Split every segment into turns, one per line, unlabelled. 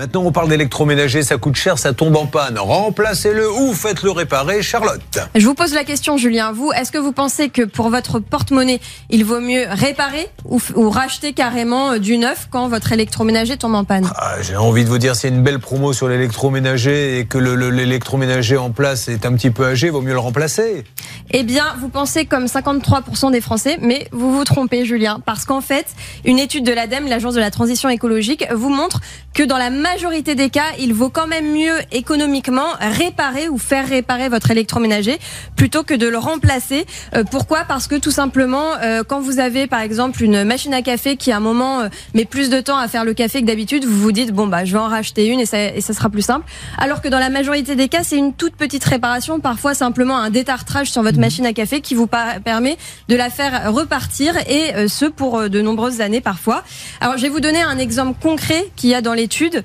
Maintenant, on parle d'électroménager, ça coûte cher, ça tombe en panne. Remplacez-le ou faites-le réparer, Charlotte.
Je vous pose la question, Julien. Vous, est-ce que vous pensez que pour votre porte-monnaie, il vaut mieux réparer ou, ou, racheter carrément euh, du neuf quand votre électroménager tombe en panne?
Ah, J'ai envie de vous dire, a une belle promo sur l'électroménager et que l'électroménager en place est un petit peu âgé, vaut mieux le remplacer.
Eh bien, vous pensez comme 53% des Français, mais vous vous trompez, Julien, parce qu'en fait, une étude de l'ADEME, l'Agence de la transition écologique, vous montre que dans la majorité des cas, il vaut quand même mieux économiquement réparer ou faire réparer votre électroménager plutôt que de le remplacer. Euh, pourquoi? Parce que tout simplement, euh, quand vous avez par exemple une machine à café qui à un moment euh, met plus de temps à faire le café que d'habitude, vous vous dites bon bah je vais en racheter une et ça, et ça sera plus simple. Alors que dans la majorité des cas, c'est une toute petite réparation, parfois simplement un détartrage sur votre mmh. machine à café qui vous permet de la faire repartir et ce pour de nombreuses années parfois. Alors je vais vous donner un exemple concret qu'il y a dans l'étude.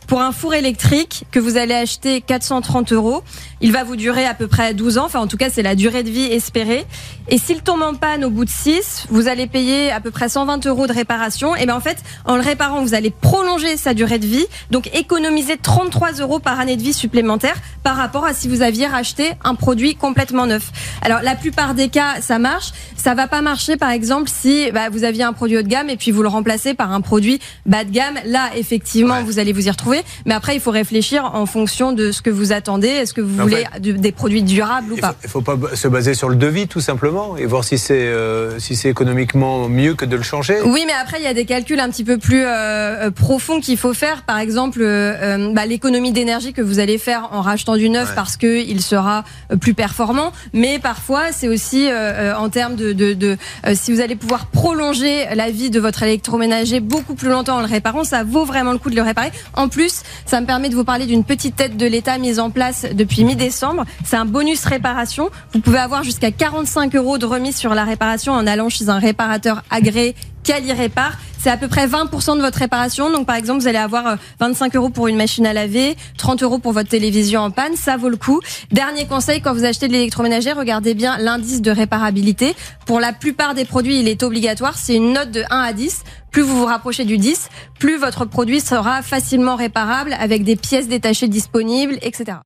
Pour un four électrique que vous allez acheter 430 euros, il va vous durer à peu près 12 ans. Enfin, en tout cas, c'est la durée de vie espérée. Et s'il tombe en panne au bout de 6, vous allez payer à peu près 120 euros de réparation. Et bien, en fait, en le réparant, vous allez prolonger sa durée de vie. Donc, économiser 33 euros par année de vie supplémentaire par rapport à si vous aviez racheté un produit complètement neuf. Alors, la plupart des cas, ça marche. Ça va pas marcher, par exemple, si bah, vous aviez un produit haut de gamme et puis vous le remplacez par un produit bas de gamme. Là, effectivement, vous allez vous y retrouver. Mais après, il faut réfléchir en fonction de ce que vous attendez. Est-ce que vous voulez des produits durables ou pas
Il ne faut pas se baser sur le devis, tout simplement, et voir si c'est euh, si c'est économiquement mieux que de le changer.
Oui, mais après, il y a des calculs un petit peu plus euh, euh, profonds qu'il faut faire. Par exemple, bah, l'économie d'énergie que vous allez faire en rachetant du neuf parce que il sera plus performant. Mais parfois, c'est aussi en termes de, de, de si vous allez pouvoir prolonger la vie de votre électroménager beaucoup plus longtemps en le réparant, ça vaut vraiment le coup de le réparer. En plus ça me permet de vous parler d'une petite tête de l'État mise en place depuis mi-décembre. C'est un bonus réparation. Vous pouvez avoir jusqu'à 45 euros de remise sur la réparation en allant chez un réparateur agréé Cali Répare. C'est à peu près 20% de votre réparation. Donc, par exemple, vous allez avoir 25 euh, euros pour une machine à laver, 30 euros pour votre télévision en panne. Ça vaut le coup. Dernier conseil, quand vous achetez de l'électroménager, regardez bien l'indice de réparabilité. Pour la plupart des produits, il est obligatoire. C'est une note de 1 à 10. Plus vous vous rapprochez du 10, plus votre produit sera facilement réparable avec des pièces détachées disponibles, etc.